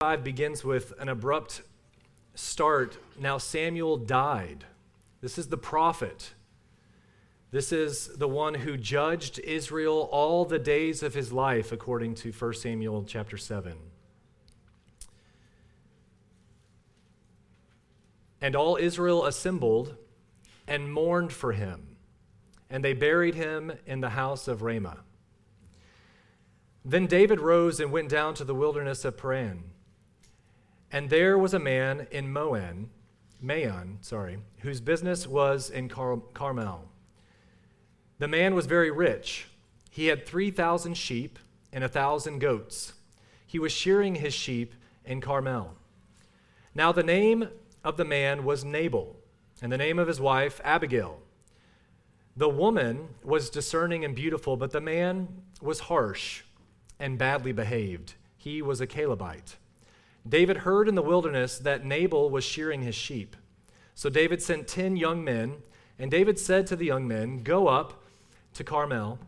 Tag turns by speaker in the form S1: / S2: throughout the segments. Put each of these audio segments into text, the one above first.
S1: 5 begins with an abrupt start. Now Samuel died. This is the prophet. This is the one who judged Israel all the days of his life, according to 1 Samuel chapter 7. And all Israel assembled and mourned for him, and they buried him in the house of Ramah. Then David rose and went down to the wilderness of Paran. And there was a man in Moan, Maon, sorry, whose business was in Car- Carmel. The man was very rich. He had 3,000 sheep and a 1,000 goats. He was shearing his sheep in Carmel. Now the name of the man was Nabal, and the name of his wife Abigail. The woman was discerning and beautiful, but the man was harsh and badly behaved. He was a Calebite. David heard in the wilderness that Nabal was shearing his sheep. So David sent ten young men, and David said to the young men, Go up to Carmel,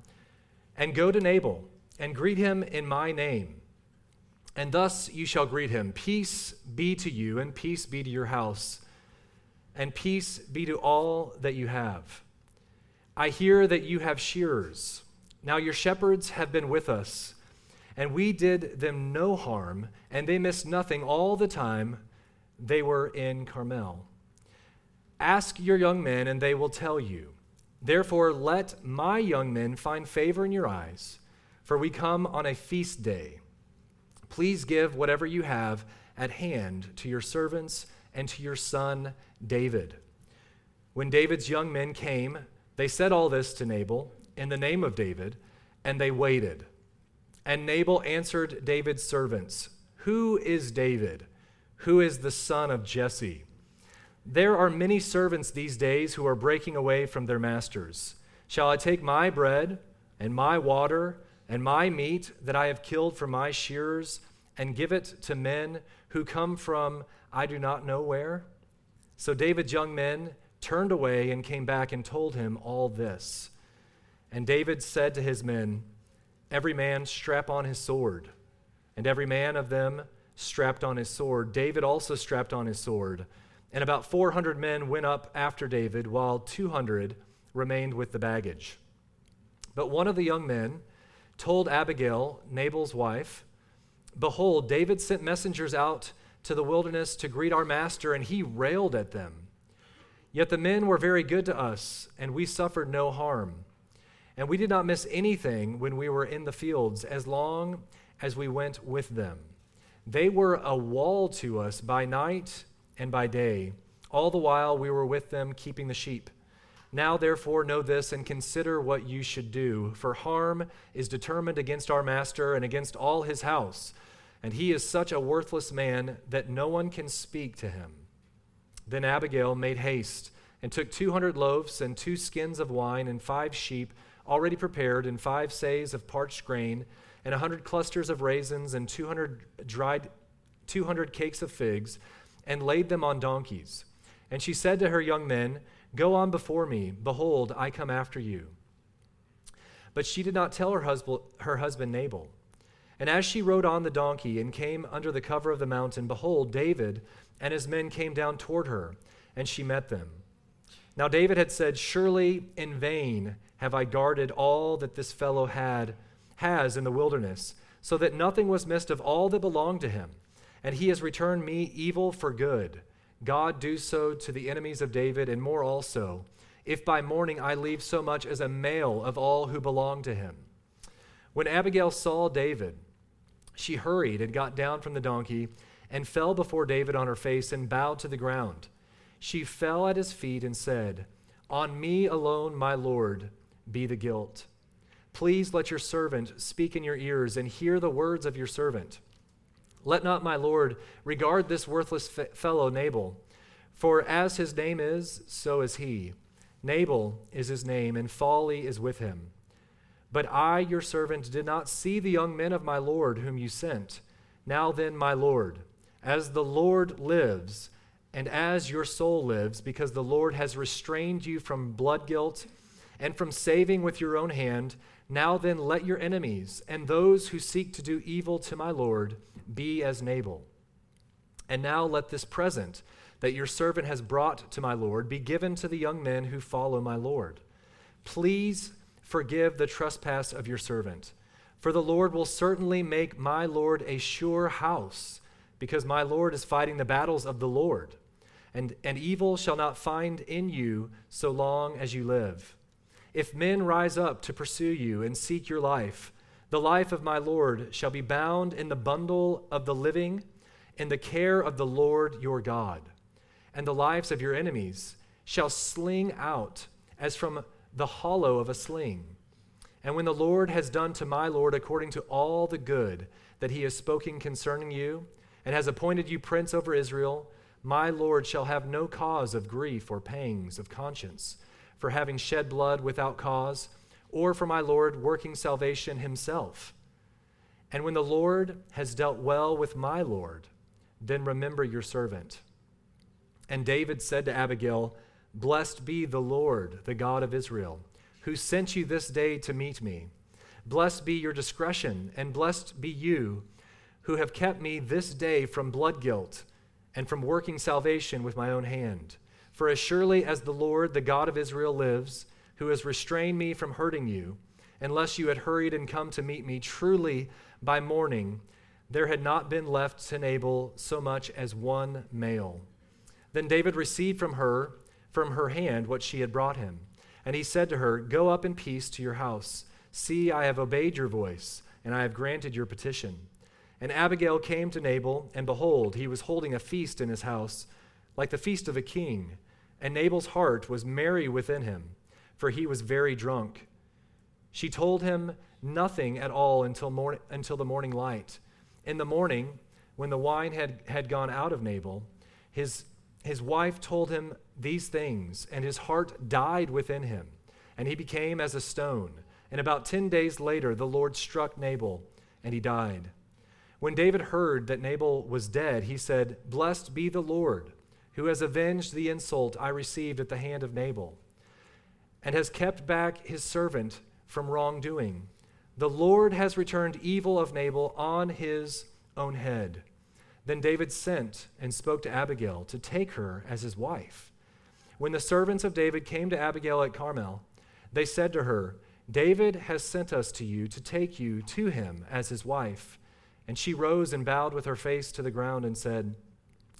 S1: and go to Nabal, and greet him in my name. And thus you shall greet him Peace be to you, and peace be to your house, and peace be to all that you have. I hear that you have shearers. Now your shepherds have been with us, and we did them no harm, and they missed nothing all the time they were in Carmel. Ask your young men, and they will tell you. Therefore, let my young men find favor in your eyes, for we come on a feast day. Please give whatever you have at hand to your servants and to your son David. When David's young men came, they said all this to Nabal in the name of David, and they waited. And Nabal answered David's servants, Who is David? Who is the son of Jesse? There are many servants these days who are breaking away from their masters. Shall I take my bread and my water and my meat that I have killed for my shearers and give it to men who come from I do not know where? So David's young men turned away and came back and told him all this. And David said to his men, Every man strap on his sword. And every man of them strapped on his sword. David also strapped on his sword. And about 400 men went up after David, while 200 remained with the baggage. But one of the young men, told Abigail, Nabal's wife, Behold, David sent messengers out to the wilderness to greet our master, and he railed at them. Yet the men were very good to us, and we suffered no harm. And we did not miss anything when we were in the fields, as long as we went with them. They were a wall to us by night and by day, all the while we were with them keeping the sheep. Now, therefore, know this and consider what you should do, for harm is determined against our master and against all his house, and he is such a worthless man that no one can speak to him. Then Abigail made haste and took 200 loaves and two skins of wine and five sheep already prepared and five seahs of parched grain and a 100 clusters of raisins and 200 dried 200 cakes of figs and laid them on donkeys. And she said to her young men, Go on before me. Behold, I come after you. But she did not tell her husband, her husband Nabal. And as she rode on the donkey and came under the cover of the mountain, behold, David and his men came down toward her, and she met them. Now David had said, Surely in vain have I guarded all that this fellow had has in the wilderness, so that nothing was missed of all that belonged to him. And he has returned me evil for good God do so to the enemies of David, and more also, if by morning I leave so much as a male of all who belong to him. When Abigail saw David, she hurried and got down from the donkey and fell before David on her face and bowed to the ground. She fell at his feet and said, On me alone, my Lord, be the guilt. Please let your servant speak in your ears and hear the words of your servant. Let not my Lord regard this worthless fellow Nabal, for as his name is, so is he. Nabal is his name, and folly is with him. But I, your servant, did not see the young men of my Lord whom you sent. Now then, my Lord, as the Lord lives, and as your soul lives, because the Lord has restrained you from blood guilt and from saving with your own hand, now then let your enemies and those who seek to do evil to my Lord be as Nabal. And now let this present that your servant has brought to my Lord be given to the young men who follow my Lord. Please forgive the trespass of your servant, for the Lord will certainly make my Lord a sure house, because my Lord is fighting the battles of the Lord. And, and evil shall not find in you so long as you live. If men rise up to pursue you and seek your life, the life of my Lord shall be bound in the bundle of the living in the care of the Lord your God, and the lives of your enemies shall sling out as from the hollow of a sling. And when the Lord has done to my Lord according to all the good that he has spoken concerning you, and has appointed you prince over Israel, my Lord shall have no cause of grief or pangs of conscience for having shed blood without cause, or for my Lord working salvation himself. And when the Lord has dealt well with my Lord, then remember your servant. And David said to Abigail, Blessed be the Lord, the God of Israel, who sent you this day to meet me. Blessed be your discretion, and blessed be you who have kept me this day from blood guilt and from working salvation with my own hand. For as surely as the Lord, the God of Israel, lives, who has restrained me from hurting you, unless you had hurried and come to meet me, truly by morning there had not been left to Nabal so much as one male. Then David received from her, from her hand, what she had brought him. And he said to her, Go up in peace to your house. See, I have obeyed your voice, and I have granted your petition. And Abigail came to Nabal, and behold, he was holding a feast in his house, like the feast of a king. And Nabal's heart was merry within him, for he was very drunk. She told him nothing at all until, morning, until the morning light. In the morning, when the wine had, had gone out of Nabal, his, his wife told him these things, and his heart died within him, and he became as a stone. And about ten days later, the Lord struck Nabal, and he died. When David heard that Nabal was dead, he said, Blessed be the Lord, who has avenged the insult I received at the hand of Nabal, and has kept back his servant from wrongdoing. The Lord has returned evil of Nabal on his own head. Then David sent and spoke to Abigail to take her as his wife. When the servants of David came to Abigail at Carmel, they said to her, David has sent us to you to take you to him as his wife. And she rose and bowed with her face to the ground and said,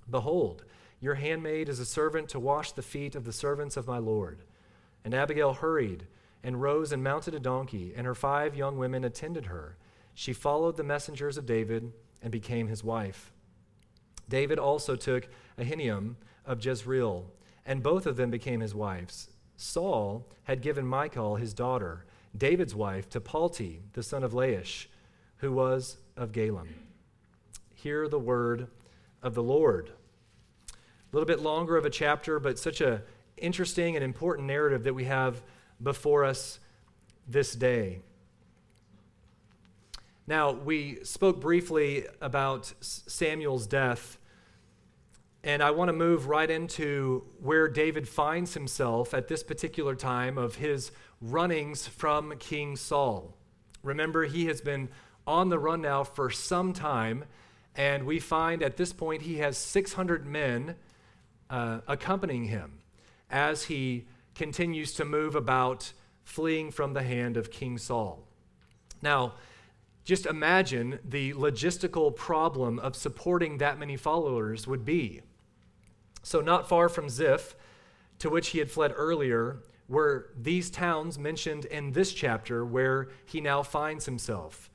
S1: Behold, your handmaid is a servant to wash the feet of the servants of my Lord. And Abigail hurried and rose and mounted a donkey, and her five young women attended her. She followed the messengers of David and became his wife. David also took Ahinoam of Jezreel, and both of them became his wives. Saul had given Michal, his daughter, David's wife, to Palti, the son of Laish, who was of Gallim. Hear the word of the Lord. A little bit longer of a chapter, but such a interesting and important narrative that we have before us this day. Now, we spoke briefly about Samuel's death, and I want to move right into where David finds himself at this particular time of his runnings from King Saul. Remember, he has been on the run now for some time, and we find at this point he has 600 men uh, accompanying him as he continues to move about fleeing from the hand of King Saul. Now, just imagine the logistical problem of supporting that many followers would be. So, not far from Ziph, to which he had fled earlier, were these towns mentioned in this chapter where he now finds himself.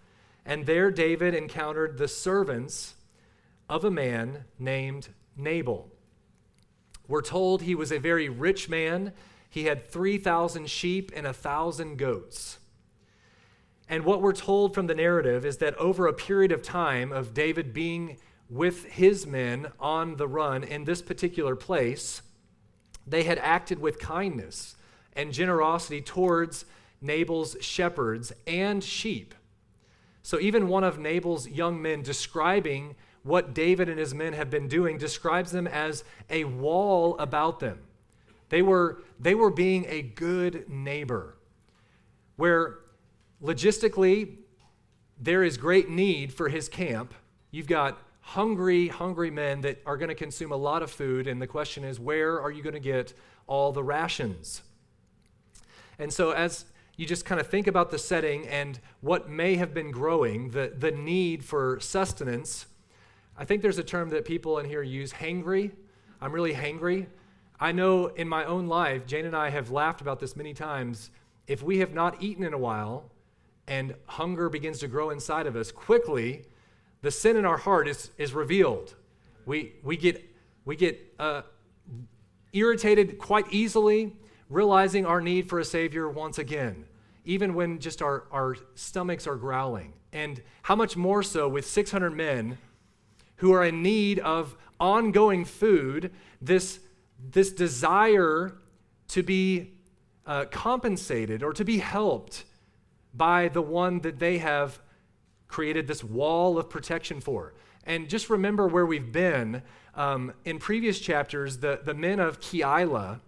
S1: And there David encountered the servants of a man named Nabal. We're told he was a very rich man he had 3,000 sheep and 1,000 goats. And what we're told from the narrative is that over a period of time of David being with his men on the run in this particular place, they had acted with kindness and generosity towards Nabal's shepherds and sheep. So, even one of Nabal's young men describing what David and his men have been doing describes them as a wall about them. They were, they were being a good neighbor, where logistically there is great need for his camp. You've got hungry, hungry men that are going to consume a lot of food. And the question is, where are you going to get all the rations? And so, as you just kind of think about the setting and what may have been growing, the, the need for sustenance, I think there's a term that people in here use hangry. I'm really hangry. I know in my own life, Jane and I have laughed about this many times. If we have not eaten in a while and hunger begins to grow inside of us, quickly the sin in our heart is, is revealed. We, we get, we get uh, irritated quite easily, realizing our need for a Savior once again, even when just our, our stomachs are growling. And how much more so with 600 men who are in need of ongoing food, this, this desire to be uh, compensated or to be helped by the one that they have created this wall of protection for. And just remember where we've been. Um, in previous chapters, the, the men of Keilah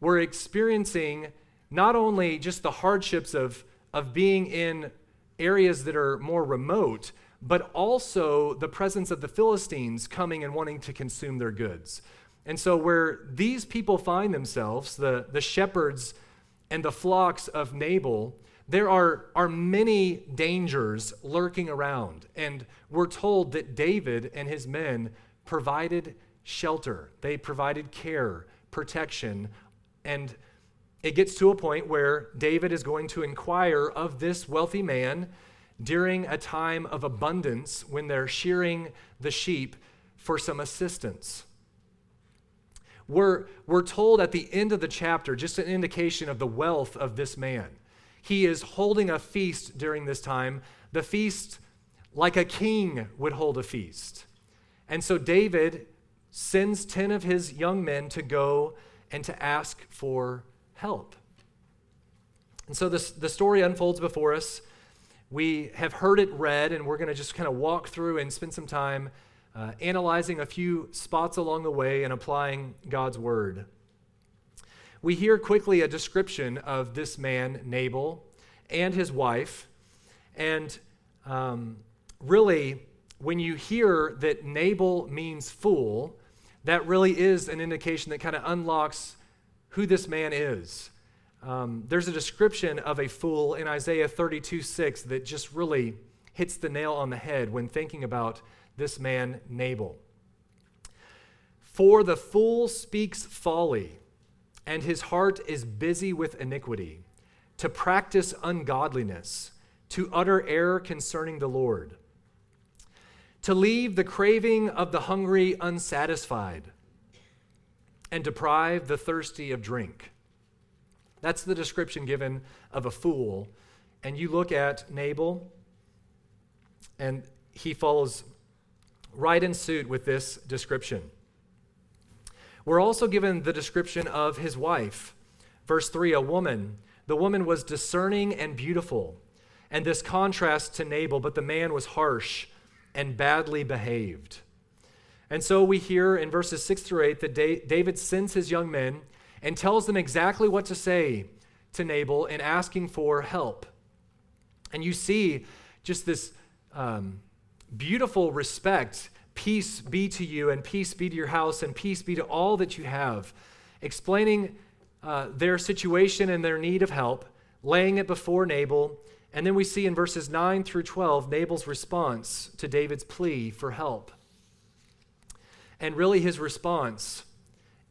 S1: were experiencing not only just the hardships of, of being in areas that are more remote, but also the presence of the Philistines coming and wanting to consume their goods. And so, where these people find themselves, the, the shepherds and the flocks of Nabal, there are, are many dangers lurking around. And we're told that David and his men provided shelter, they provided care, protection. And it gets to a point where David is going to inquire of this wealthy man during a time of abundance when they're shearing the sheep for some assistance. We're, we're told at the end of the chapter just an indication of the wealth of this man. He is holding a feast during this time, the feast like a king would hold a feast. And so David sends 10 of his young men to go and to ask for help. And so this, the story unfolds before us. We have heard it read, and we're going to just kind of walk through and spend some time uh, analyzing a few spots along the way and applying God's word. We hear quickly a description of this man, Nabal, and his wife. And um, really, when you hear that Nabal means fool, that really is an indication that kind of unlocks who this man is. Um, there's a description of a fool in Isaiah 32 6 that just really hits the nail on the head when thinking about this man, Nabal. For the fool speaks folly, and his heart is busy with iniquity, to practice ungodliness, to utter error concerning the Lord, to leave the craving of the hungry unsatisfied, and deprive the thirsty of drink that's the description given of a fool. And you look at Nabal, and he follows right in suit with this description. We're also given the description of his wife. Verse 3 a woman. The woman was discerning and beautiful. And this contrast to Nabal, but the man was harsh and badly behaved. And so we hear in verses 6 through 8 that David sends his young men and tells them exactly what to say to Nabal in asking for help. And you see just this um, beautiful respect peace be to you, and peace be to your house, and peace be to all that you have, explaining uh, their situation and their need of help, laying it before Nabal. And then we see in verses 9 through 12 Nabal's response to David's plea for help. And really, his response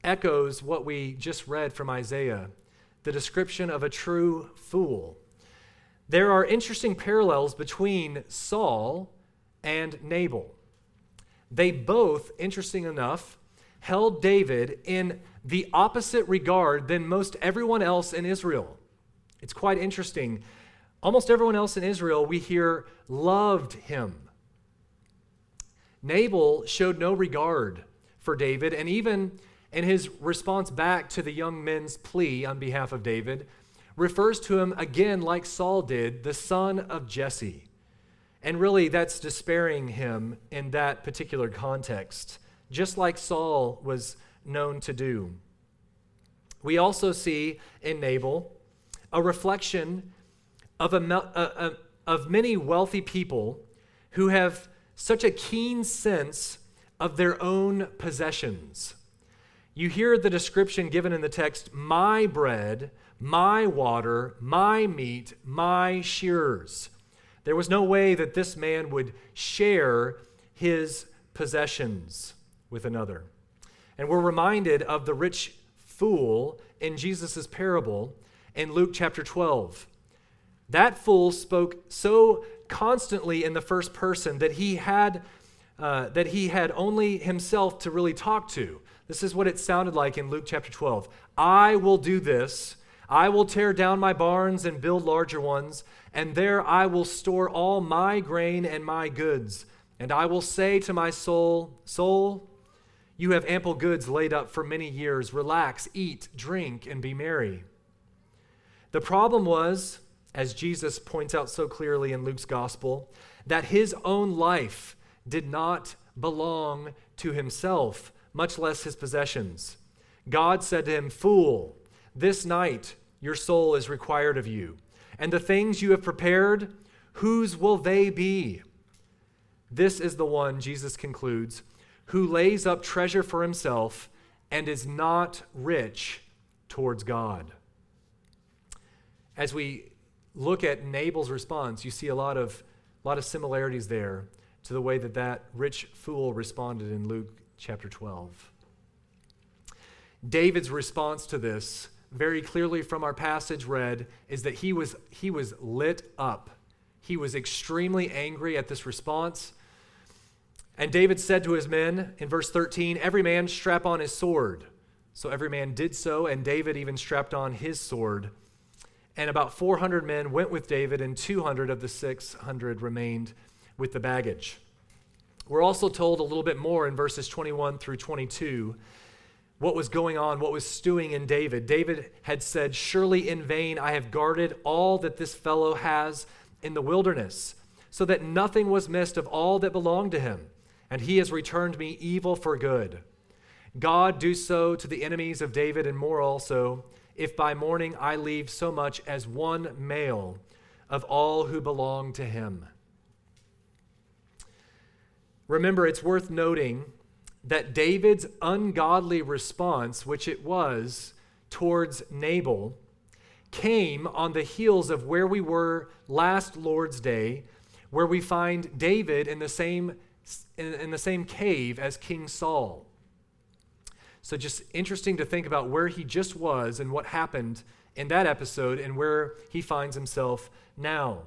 S1: echoes what we just read from Isaiah the description of a true fool. There are interesting parallels between Saul and Nabal. They both, interesting enough, held David in the opposite regard than most everyone else in Israel. It's quite interesting. Almost everyone else in Israel, we hear, loved him. Nabal showed no regard for David, and even and his response back to the young men's plea on behalf of David refers to him again, like Saul did, the son of Jesse. And really, that's despairing him in that particular context, just like Saul was known to do. We also see in Nabal a reflection of, a, a, a, of many wealthy people who have such a keen sense of their own possessions. You hear the description given in the text my bread, my water, my meat, my shears. There was no way that this man would share his possessions with another. And we're reminded of the rich fool in Jesus' parable in Luke chapter 12. That fool spoke so constantly in the first person that he had uh, that he had only himself to really talk to. This is what it sounded like in Luke chapter 12. I will do this. I will tear down my barns and build larger ones, and there I will store all my grain and my goods. And I will say to my soul, Soul, you have ample goods laid up for many years. Relax, eat, drink, and be merry. The problem was, as Jesus points out so clearly in Luke's gospel, that his own life did not belong to himself, much less his possessions. God said to him, Fool, this night your soul is required of you. And the things you have prepared, whose will they be? This is the one, Jesus concludes, who lays up treasure for himself and is not rich towards God. As we look at Nabal's response, you see a lot of, lot of similarities there to the way that that rich fool responded in Luke chapter 12. David's response to this, very clearly from our passage read, is that he was, he was lit up. He was extremely angry at this response. And David said to his men in verse 13, Every man strap on his sword. So every man did so, and David even strapped on his sword. And about 400 men went with David, and 200 of the 600 remained with the baggage. We're also told a little bit more in verses 21 through 22 what was going on, what was stewing in David. David had said, Surely in vain I have guarded all that this fellow has in the wilderness, so that nothing was missed of all that belonged to him, and he has returned me evil for good. God do so to the enemies of David and more also, if by morning I leave so much as one male of all who belong to him. Remember, it's worth noting that David's ungodly response, which it was towards Nabal, came on the heels of where we were last Lord's Day, where we find David in the same, in, in the same cave as King Saul. So, just interesting to think about where he just was and what happened in that episode and where he finds himself now.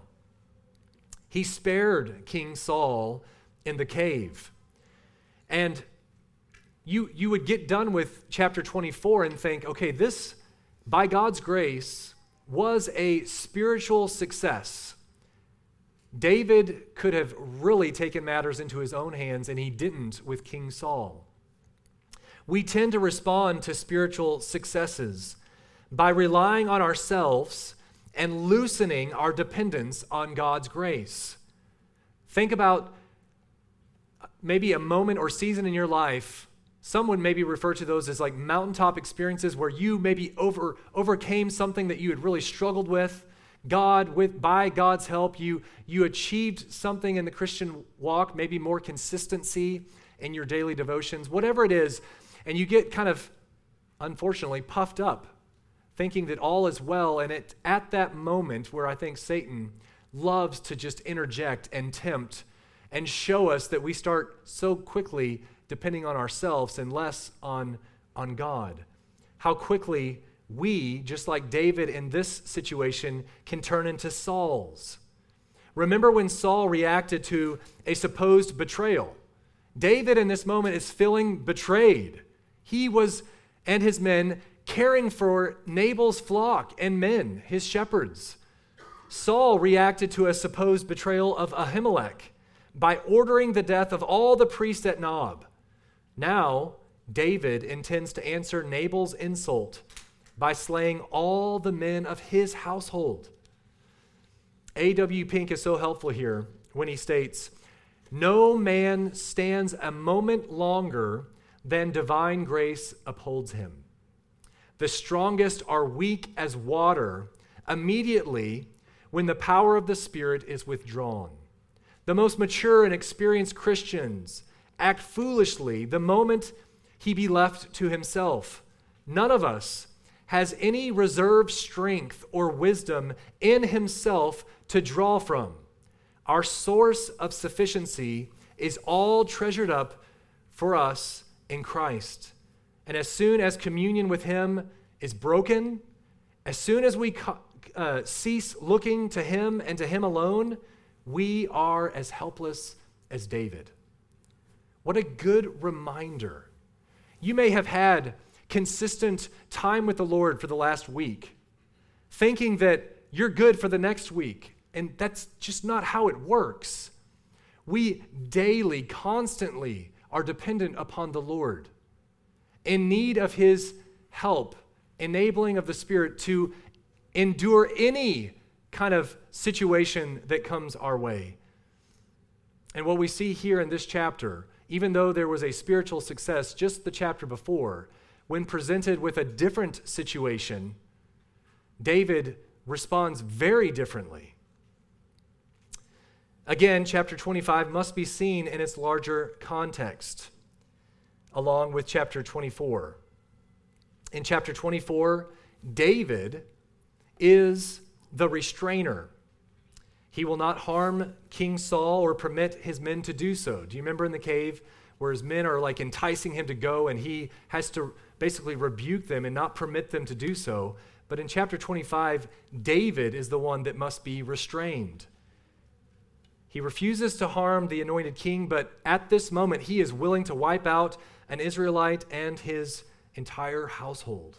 S1: He spared King Saul in the cave. And you, you would get done with chapter 24 and think, okay, this, by God's grace, was a spiritual success. David could have really taken matters into his own hands, and he didn't with King Saul. We tend to respond to spiritual successes by relying on ourselves and loosening our dependence on God's grace. Think about maybe a moment or season in your life, some would maybe refer to those as like mountaintop experiences where you maybe over, overcame something that you had really struggled with. God, with by God's help, you you achieved something in the Christian walk, maybe more consistency in your daily devotions, whatever it is, and you get kind of, unfortunately, puffed up, thinking that all is well. And it at that moment where I think Satan loves to just interject and tempt and show us that we start so quickly depending on ourselves and less on, on God. How quickly we, just like David in this situation, can turn into Sauls. Remember when Saul reacted to a supposed betrayal? David in this moment is feeling betrayed. He was, and his men, caring for Nabal's flock and men, his shepherds. Saul reacted to a supposed betrayal of Ahimelech by ordering the death of all the priests at Nob. Now, David intends to answer Nabal's insult by slaying all the men of his household. A.W. Pink is so helpful here when he states, No man stands a moment longer than divine grace upholds him. The strongest are weak as water immediately when the power of the Spirit is withdrawn. The most mature and experienced Christians, act foolishly the moment he be left to himself. None of us has any reserve strength or wisdom in himself to draw from. Our source of sufficiency is all treasured up for us in Christ. And as soon as communion with him is broken, as soon as we uh, cease looking to him and to him alone, we are as helpless as David. What a good reminder. You may have had consistent time with the Lord for the last week, thinking that you're good for the next week. And that's just not how it works. We daily, constantly are dependent upon the Lord, in need of His help, enabling of the Spirit to endure any kind of situation that comes our way. And what we see here in this chapter, even though there was a spiritual success just the chapter before, when presented with a different situation, David responds very differently. Again, chapter 25 must be seen in its larger context, along with chapter 24. In chapter 24, David is the restrainer. He will not harm King Saul or permit his men to do so. Do you remember in the cave where his men are like enticing him to go and he has to basically rebuke them and not permit them to do so. But in chapter 25, David is the one that must be restrained. He refuses to harm the anointed king, but at this moment, he is willing to wipe out an Israelite and his entire household.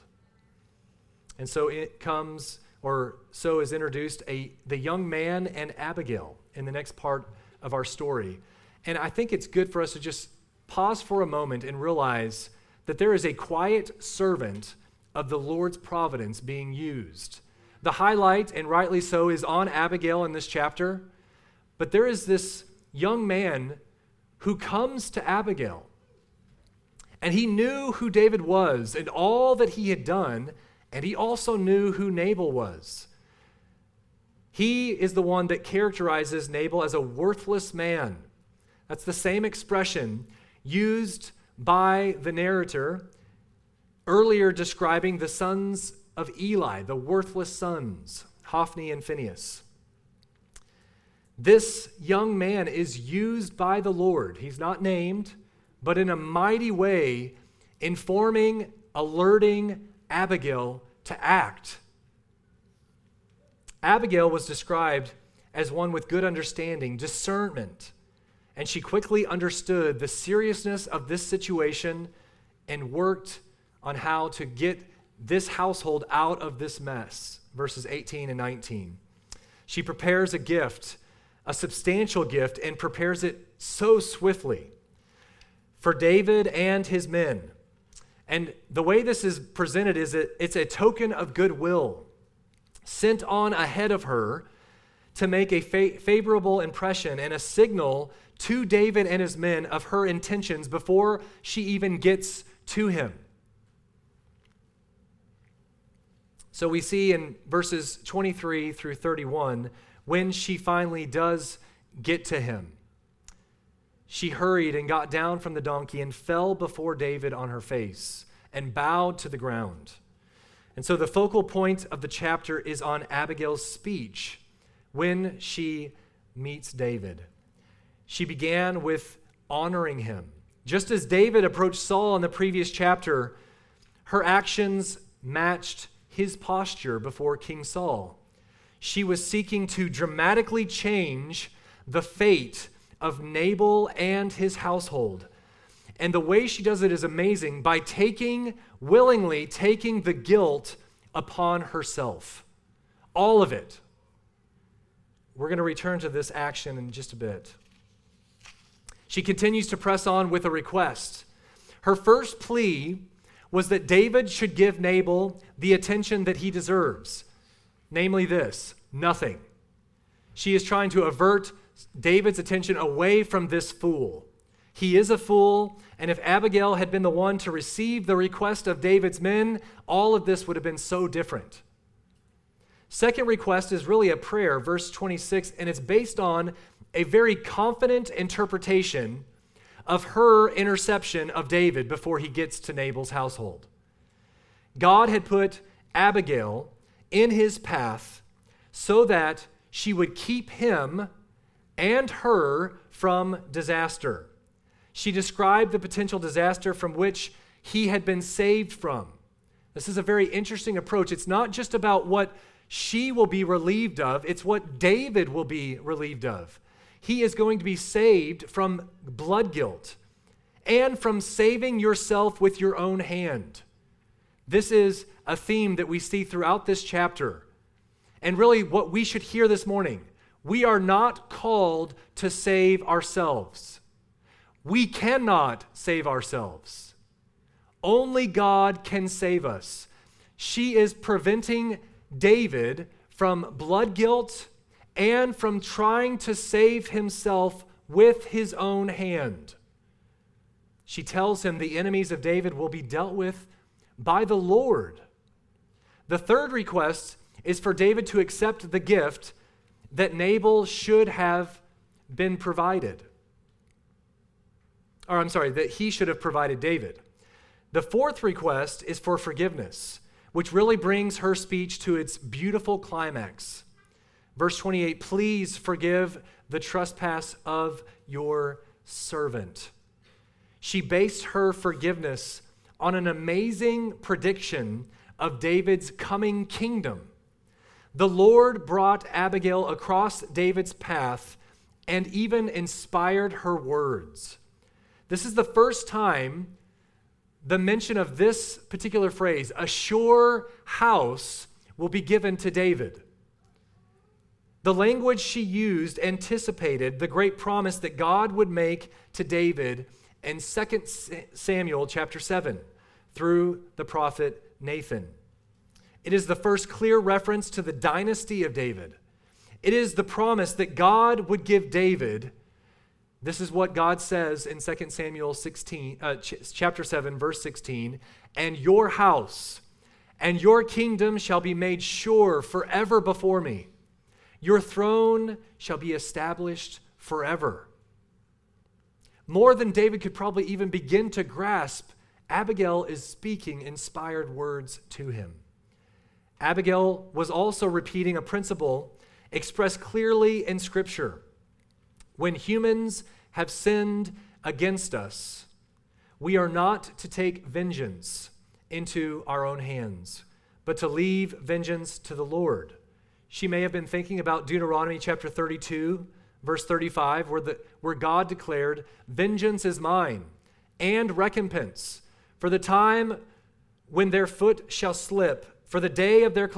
S1: And so it comes, or so is introduced, a, the young man and Abigail in the next part of our story. And I think it's good for us to just pause for a moment and realize that there is a quiet servant of the Lord's providence being used. The highlight, and rightly so, is on Abigail in this chapter, but there is this young man who comes to Abigail. And he knew who David was and all that he had done, and he also knew who Nabal was. He is the one that characterizes Nabal as a worthless man. That's the same expression used by the narrator earlier describing the sons of Eli, the worthless sons, Hophni and Phinehas. This young man is used by the Lord. He's not named, but in a mighty way, informing, alerting Abigail to act. Abigail was described as one with good understanding, discernment, and she quickly understood the seriousness of this situation and worked on how to get this household out of this mess. Verses 18 and 19. She prepares a gift, a substantial gift, and prepares it so swiftly for David and his men. And the way this is presented is that it's a token of goodwill sent on ahead of her to make a fa- favorable impression and a signal to David and his men of her intentions before she even gets to him. So we see in verses 23 through 31 when she finally does get to him. She hurried and got down from the donkey and fell before David on her face and bowed to the ground. And so the focal point of the chapter is on Abigail's speech when she meets David. She began with honoring him. Just as David approached Saul in the previous chapter, her actions matched his posture before King Saul. She was seeking to dramatically change the fate of Nabal and his household. And the way she does it is amazing by taking, willingly taking the guilt upon herself. All of it. We're going to return to this action in just a bit. She continues to press on with a request. Her first plea was that David should give Nabal the attention that he deserves, namely this nothing. She is trying to avert David's attention away from this fool. He is a fool, and if Abigail had been the one to receive the request of David's men, all of this would have been so different. Second request is really a prayer, verse 26, and it's based on a very confident interpretation of her interception of David before he gets to Nabal's household. God had put Abigail in his path so that she would keep him and her from disaster. She described the potential disaster from which he had been saved from. This is a very interesting approach. It's not just about what she will be relieved of, it's what David will be relieved of. He is going to be saved from blood guilt and from saving yourself with your own hand. This is a theme that we see throughout this chapter. And really, what we should hear this morning we are not called to save ourselves. We cannot save ourselves. Only God can save us. She is preventing David from blood guilt and from trying to save himself with his own hand. She tells him the enemies of David will be dealt with by the Lord. The third request is for David to accept the gift that Nabal should have been provided. Or, I'm sorry, that he should have provided David. The fourth request is for forgiveness, which really brings her speech to its beautiful climax. Verse 28 Please forgive the trespass of your servant. She based her forgiveness on an amazing prediction of David's coming kingdom. The Lord brought Abigail across David's path and even inspired her words. This is the first time the mention of this particular phrase, a sure house, will be given to David. The language she used anticipated the great promise that God would make to David in 2 Samuel chapter 7 through the prophet Nathan. It is the first clear reference to the dynasty of David. It is the promise that God would give David. This is what God says in 2 Samuel 16, uh, ch- chapter 7, verse 16. And your house and your kingdom shall be made sure forever before me. Your throne shall be established forever. More than David could probably even begin to grasp, Abigail is speaking inspired words to him. Abigail was also repeating a principle expressed clearly in Scripture. When humans have sinned against us, we are not to take vengeance into our own hands, but to leave vengeance to the Lord. She may have been thinking about Deuteronomy chapter 32, verse 35, where, the, where God declared, Vengeance is mine, and recompense. For the time when their foot shall slip, for the day of their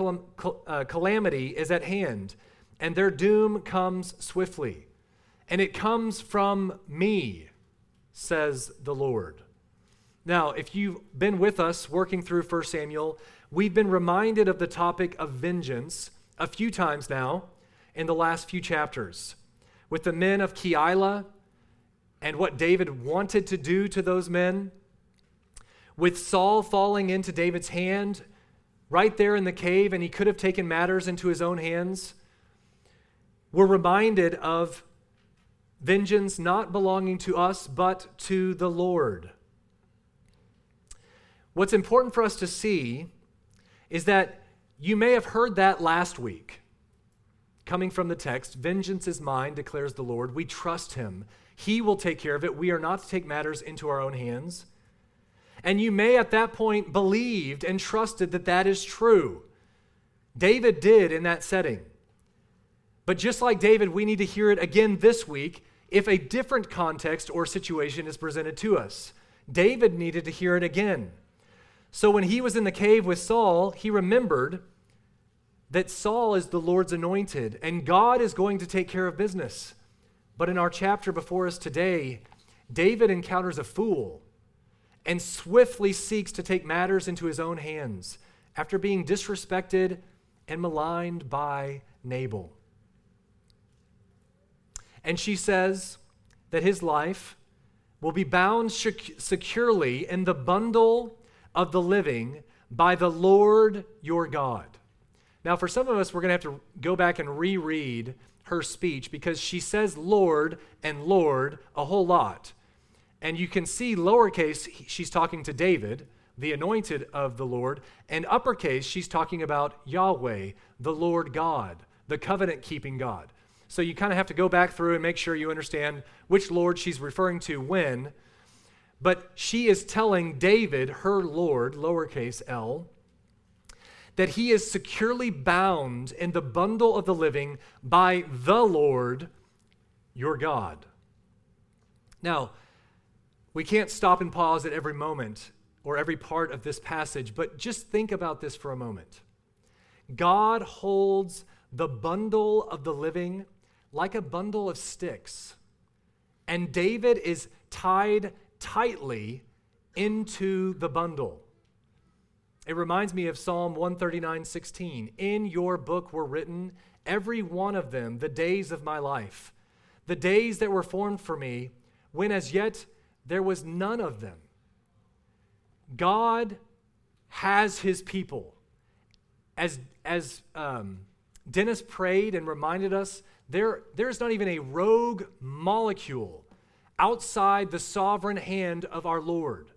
S1: uh, calamity is at hand, and their doom comes swiftly. And it comes from me, says the Lord. Now, if you've been with us working through 1 Samuel, we've been reminded of the topic of vengeance a few times now in the last few chapters. With the men of Keilah and what David wanted to do to those men, with Saul falling into David's hand right there in the cave and he could have taken matters into his own hands, we're reminded of vengeance not belonging to us, but to the Lord. What's important for us to see is that you may have heard that last week. Coming from the text, vengeance is mine, declares the Lord. We trust him. He will take care of it. We are not to take matters into our own hands. And you may at that point believed and trusted that that is true. David did in that setting. But just like David, we need to hear it again this week if a different context or situation is presented to us. David needed to hear it again. So when he was in the cave with Saul, he remembered that Saul is the Lord's anointed and God is going to take care of business. But in our chapter before us today, David encounters a fool and swiftly seeks to take matters into his own hands after being disrespected and maligned by Nabal. And she says that his life will be bound securely in the bundle of the living by the Lord your God. Now, for some of us, we're going to have to go back and reread her speech because she says Lord and Lord a whole lot. And you can see lowercase, she's talking to David, the anointed of the Lord, and uppercase, she's talking about Yahweh, the Lord God, the covenant keeping God. So you kind of have to go back through and make sure you understand which Lord she's referring to when. But she is telling David, her Lord, lowercase l, that he is securely bound in the bundle of the living by the Lord, your God. Now, we can't stop and pause at every moment or every part of this passage, but just think about this for a moment. God holds the bundle of the living like a bundle of sticks, and David is tied tightly into the bundle. It reminds me of Psalm 139 16. In your book were written, every one of them, the days of my life, the days that were formed for me, when as yet there was none of them. God has his people. As, as um, Dennis prayed and reminded us, there, there's not even a rogue molecule outside the sovereign hand of our Lord.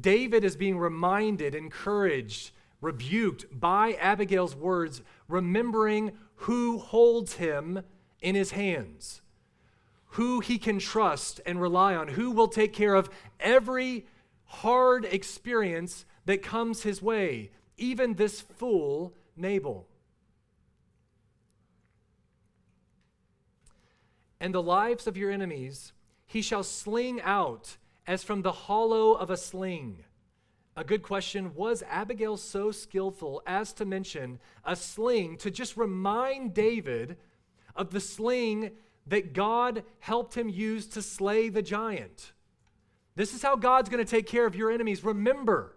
S1: David is being reminded, encouraged, rebuked by Abigail's words, remembering who holds him in his hands, who he can trust and rely on, who will take care of every hard experience that comes his way, even this fool, Nabal. And the lives of your enemies he shall sling out as from the hollow of a sling. A good question was Abigail so skillful as to mention a sling to just remind David of the sling that God helped him use to slay the giant? This is how God's going to take care of your enemies. Remember,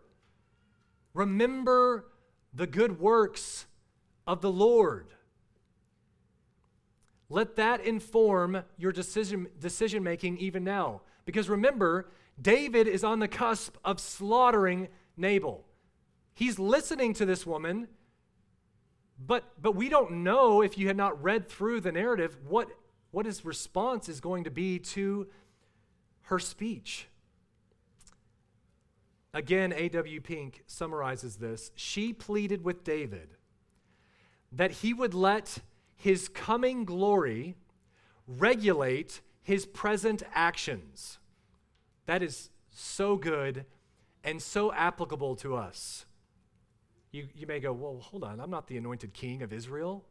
S1: remember the good works of the Lord. Let that inform your decision, decision making even now. Because remember, David is on the cusp of slaughtering Nabal. He's listening to this woman, but, but we don't know, if you had not read through the narrative, what, what his response is going to be to her speech. Again, A.W. Pink summarizes this. She pleaded with David that he would let his coming glory regulate his present actions. That is so good and so applicable to us. You, you may go, well, hold on, I'm not the anointed king of Israel.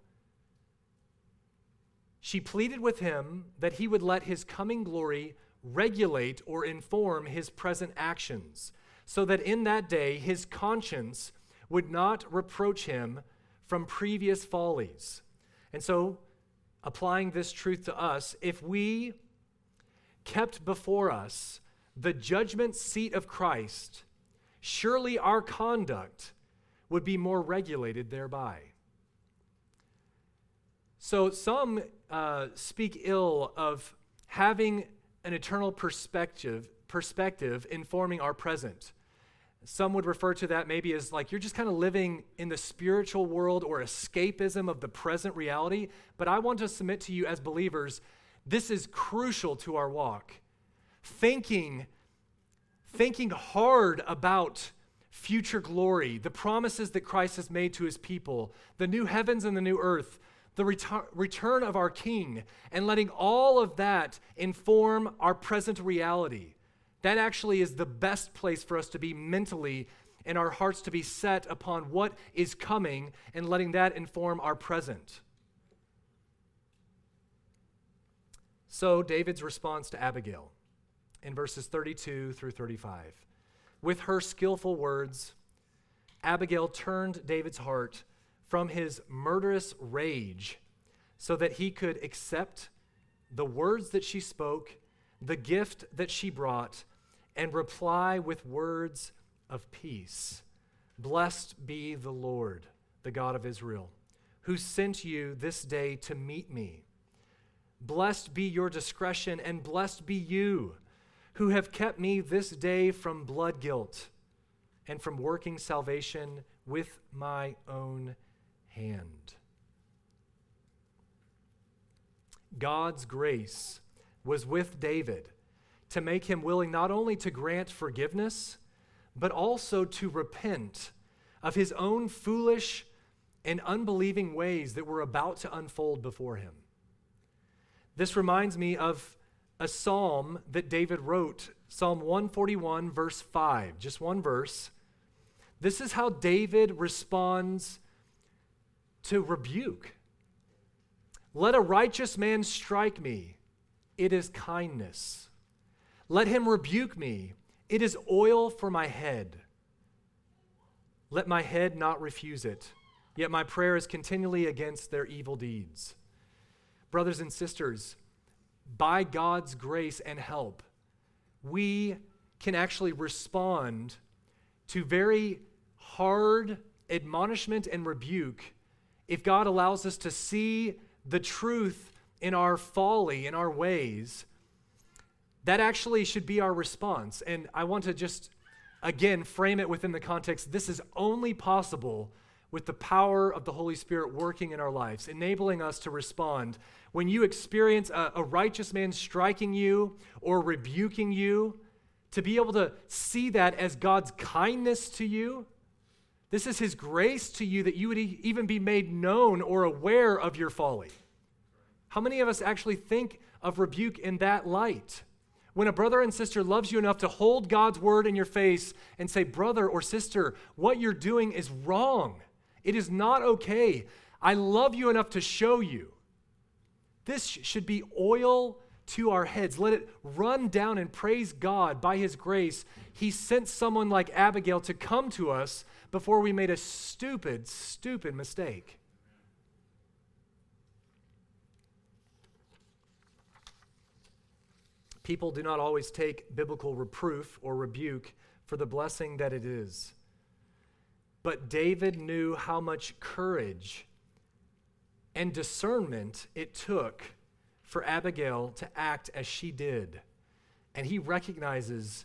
S1: She pleaded with him that he would let his coming glory regulate or inform his present actions, so that in that day his conscience would not reproach him from previous follies. And so, applying this truth to us, if we kept before us the judgment seat of Christ, surely our conduct would be more regulated thereby. So, some uh, speak ill of having an eternal perspective, perspective informing our present. Some would refer to that maybe as like you're just kind of living in the spiritual world or escapism of the present reality. But I want to submit to you as believers, this is crucial to our walk. Thinking, thinking hard about future glory, the promises that Christ has made to his people, the new heavens and the new earth, the retur- return of our King, and letting all of that inform our present reality. That actually is the best place for us to be mentally and our hearts to be set upon what is coming and letting that inform our present. So, David's response to Abigail in verses 32 through 35. With her skillful words, Abigail turned David's heart from his murderous rage so that he could accept the words that she spoke, the gift that she brought, and reply with words of peace. Blessed be the Lord, the God of Israel, who sent you this day to meet me. Blessed be your discretion, and blessed be you, who have kept me this day from blood guilt and from working salvation with my own hand. God's grace was with David to make him willing not only to grant forgiveness, but also to repent of his own foolish and unbelieving ways that were about to unfold before him. This reminds me of a psalm that David wrote, Psalm 141, verse 5, just one verse. This is how David responds to rebuke. Let a righteous man strike me, it is kindness. Let him rebuke me, it is oil for my head. Let my head not refuse it, yet my prayer is continually against their evil deeds. Brothers and sisters, by God's grace and help, we can actually respond to very hard admonishment and rebuke if God allows us to see the truth in our folly, in our ways. That actually should be our response. And I want to just, again, frame it within the context this is only possible with the power of the Holy Spirit working in our lives, enabling us to respond. When you experience a, a, righteous man striking you or rebuking you, to be able to see that as God's kindness to you, this is His grace to you that you would e- even be made known or aware of your folly. How many of us actually think of rebuke in that light? When a brother and sister loves you enough to hold God's word in your face and say, Brother or sister, what you're doing is wrong. It is not okay. I love you enough to show you. This should be oil to our heads. Let it run down and praise God by His grace. He sent someone like Abigail to come to us before we made a stupid, stupid mistake. People do not always take biblical reproof or rebuke for the blessing that it is. But David knew how much courage and discernment it took for Abigail to act as she did. And he recognizes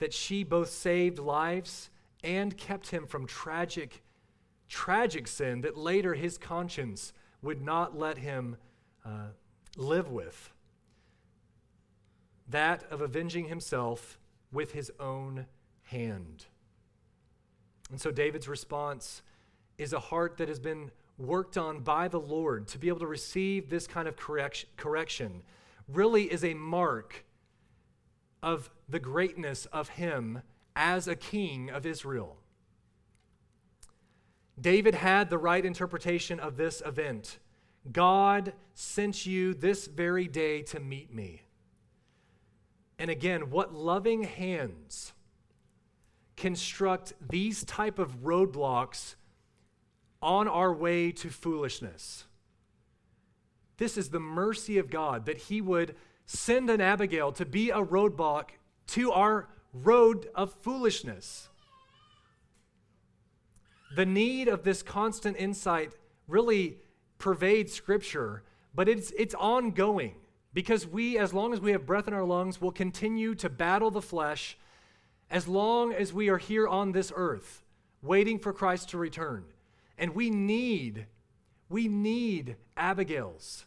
S1: that she both saved lives and kept him from tragic, tragic sin that later his conscience would not let him uh, live with. That of avenging himself with his own hand. And so David's response is a heart that has been worked on by the Lord to be able to receive this kind of correction, correction really is a mark of the greatness of him as a king of Israel. David had the right interpretation of this event. God sent you this very day to meet me. And again, what loving hands construct these type of roadblocks on our way to foolishness. This is the mercy of God that He would send an Abigail to be a roadblock to our road of foolishness. The need of this constant insight really pervades Scripture, but it's, it's ongoing because we, as long as we have breath in our lungs, will continue to battle the flesh as long as we are here on this earth, waiting for Christ to return. And we need, we need Abigail's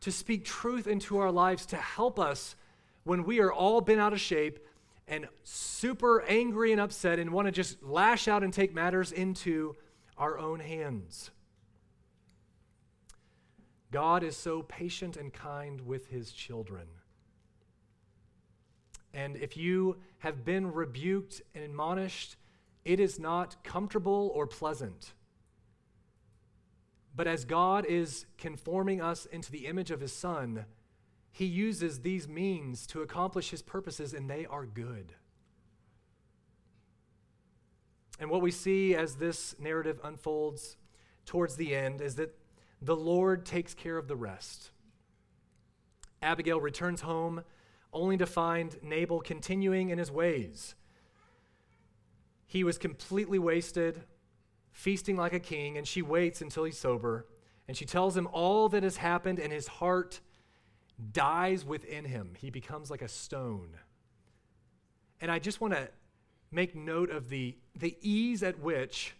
S1: to speak truth into our lives to help us when we are all bent out of shape and super angry and upset and want to just lash out and take matters into our own hands. God is so patient and kind with his children. And if you have been rebuked and admonished, it is not comfortable or pleasant. But as God is conforming us into the image of his Son, he uses these means to accomplish his purposes, and they are good. And what we see as this narrative unfolds towards the end is that the Lord takes care of the rest. Abigail returns home only to find Nabal continuing in his ways. He was completely wasted, feasting like a king, and she waits until he's sober. And she tells him all that has happened, and his heart dies within him. He becomes like a stone. And I just want to make note of the, the ease at which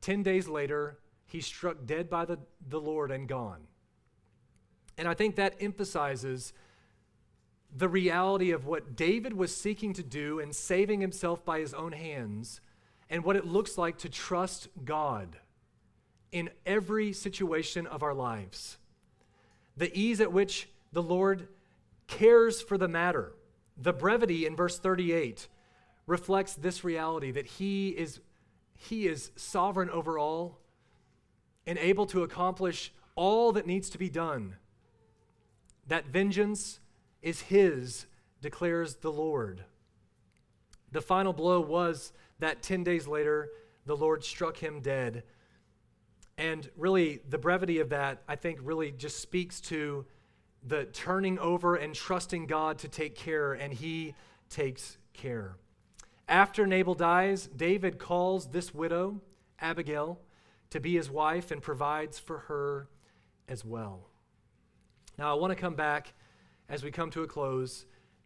S1: 10 days later he's struck dead by the, the Lord and gone. And I think that emphasizes the reality of what David was seeking to do in saving himself by his own hands and what it looks like to trust God in every situation of our lives. The ease at which the Lord cares for the matter. The brevity in verse 38 reflects this reality that he is, he is sovereign over all and able to accomplish all that needs to be done. That vengeance is his, declares the Lord. The final blow was that 10 days later, the Lord struck him dead. And really, the brevity of that, I think, really just speaks to the turning over and trusting God to take care, and he takes care. After Nabal dies, David calls this widow, Abigail, to be his wife and provides for her as well. Now, I want to come back as we come to a close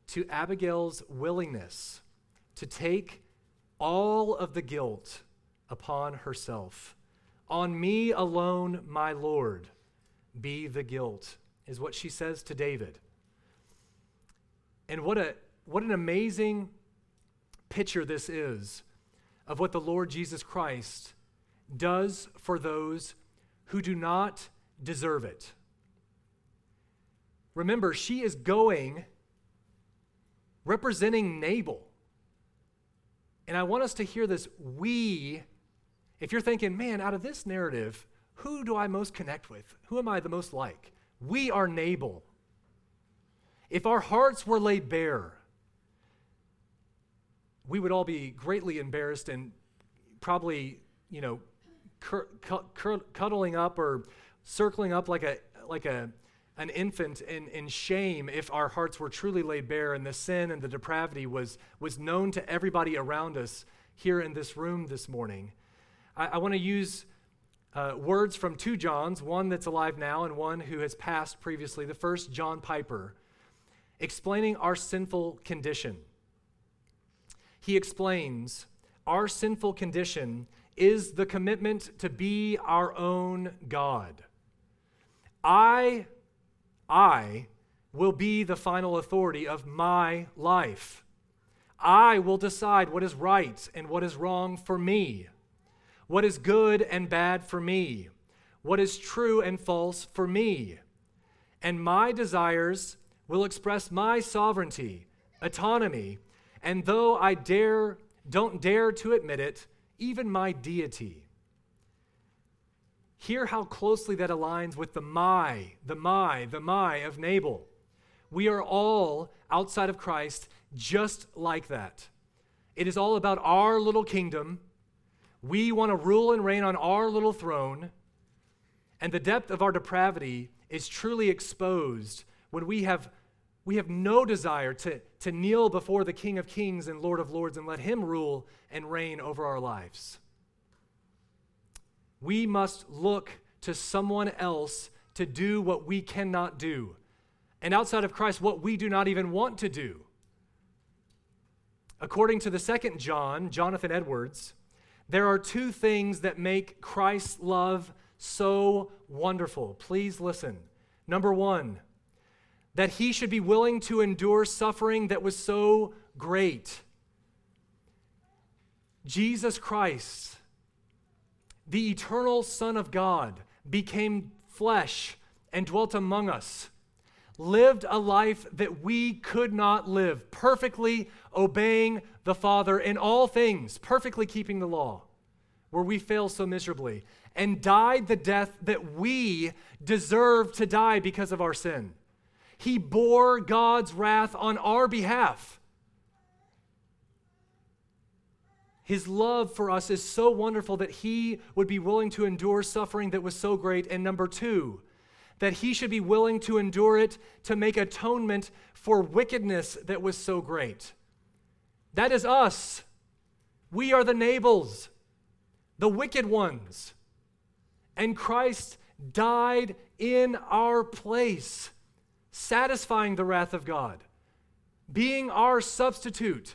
S1: to Abigail's willingness to take all of the guilt upon herself. On me alone, my Lord, be the guilt, is what she says to David. And what, a, what an amazing picture this is of what the Lord Jesus Christ does for those who do not deserve it. Remember, she is going representing Nabal. And I want us to hear this. We, if you're thinking, man, out of this narrative, who do I most connect with? Who am I the most like? We are Nabal. If our hearts were laid bare, we would all be greatly embarrassed and probably, you know, cur- cur- cuddling up or circling up like a like a an infant in, in shame if our hearts were truly laid bare and the sin and the depravity was, was known to everybody around us here in this room this morning. I, I want to use uh, words from two Johns, one that's alive now and one who has passed previously. The first, John Piper, explaining our sinful condition. He explains our sinful condition is the commitment to be our own God. I I will be the final authority of my life. I will decide what is right and what is wrong for me, what is good and bad for me, what is true and false for me. And my desires will express my sovereignty, autonomy, and though I dare don't dare to admit it, even my deity. Hear how closely that aligns with the my, the my, the my of Nabal. We are all outside of Christ just like that. It is all about our little kingdom. We want to rule and reign on our little throne. And the depth of our depravity is truly exposed when we have, we have no desire to, to kneel before the King of Kings and Lord of Lords and let Him rule and reign over our lives. We must look to someone else to do what we cannot do. And outside of Christ, what we do not even want to do. According to the second John, Jonathan Edwards, there are two things that make Christ's love so wonderful. Please listen. Number one, that he should be willing to endure suffering that was so great. Jesus Christ the eternal Son of God became flesh and dwelt among us, lived a life that we could not live, perfectly obeying the Father in all things, perfectly keeping the law, where we fail so miserably, and died the death that we deserve to die because of our sin. He bore God's wrath on our behalf. His love for us is so wonderful that he would be willing to endure suffering that was so great. And number two, that he should be willing to endure it to make atonement for wickedness that was so great. That is us. We are the Nabals, the wicked ones. And Christ died in our place, satisfying the wrath of God, being our substitute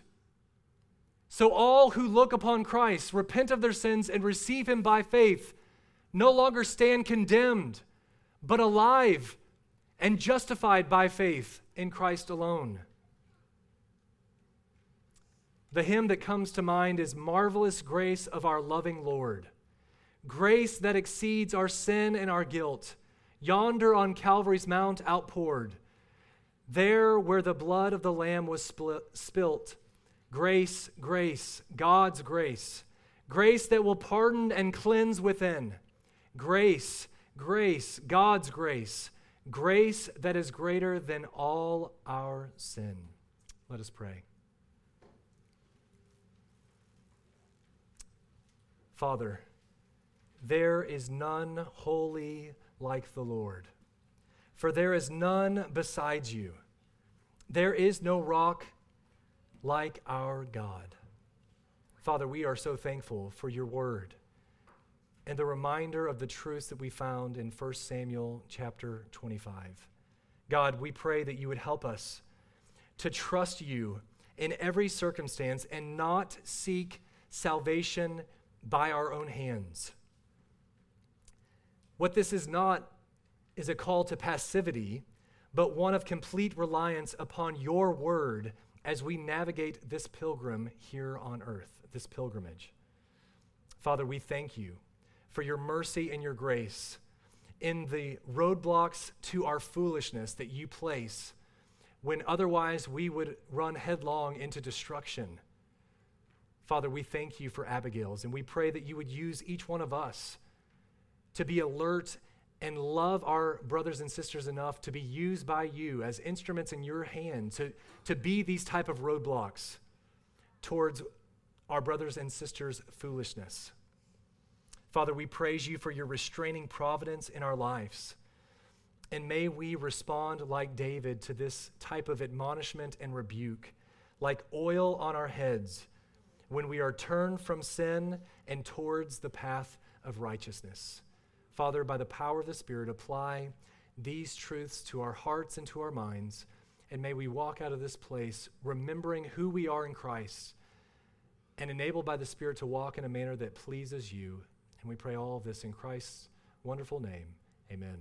S1: so all who look upon Christ, repent of their sins, and receive him by faith no longer stand condemned, but alive and justified by faith in Christ alone. The hymn that comes to mind is Marvelous Grace of Our Loving Lord. Grace that exceeds our sin and our guilt, yonder on Calvary's Mount outpoured. There where the blood of the Lamb was split, spilt, grace, grace, God's grace, grace that will pardon and cleanse within. Grace, grace, God's grace, grace that is greater than all our sin. Let us pray. Father, there is none holy like the Lord, for there is none besides you. There is no rock like our God. Father, we are so thankful for your word and the reminder of the truths that we found in 1 Samuel chapter 25. God, we pray that you would help us to trust you in every circumstance and not seek salvation by our own hands. What this is not is a call to passivity, but one of complete reliance upon your word as we navigate this pilgrim here on earth, this pilgrimage. Father, we thank you for your mercy and your grace in the roadblocks to our foolishness that you place when otherwise we would run headlong into destruction. Father, we thank you for Abigail's, and we pray that you would use each one of us to be alert and love our brothers and sisters enough to be used by you as instruments in your hand to, to be these type of roadblocks towards our brothers and sisters' foolishness. Father, we praise you for your restraining providence in our lives. And may we respond like David to this type of admonishment and rebuke, like oil on our heads when we are turned from sin and towards the path of righteousness. Father, by the power of the Spirit, apply these truths to our hearts and to our minds, and may we walk out of this place remembering who we are in Christ and enabled by the Spirit to walk in a manner that pleases you. And we pray all of this in Christ's wonderful name. Amen.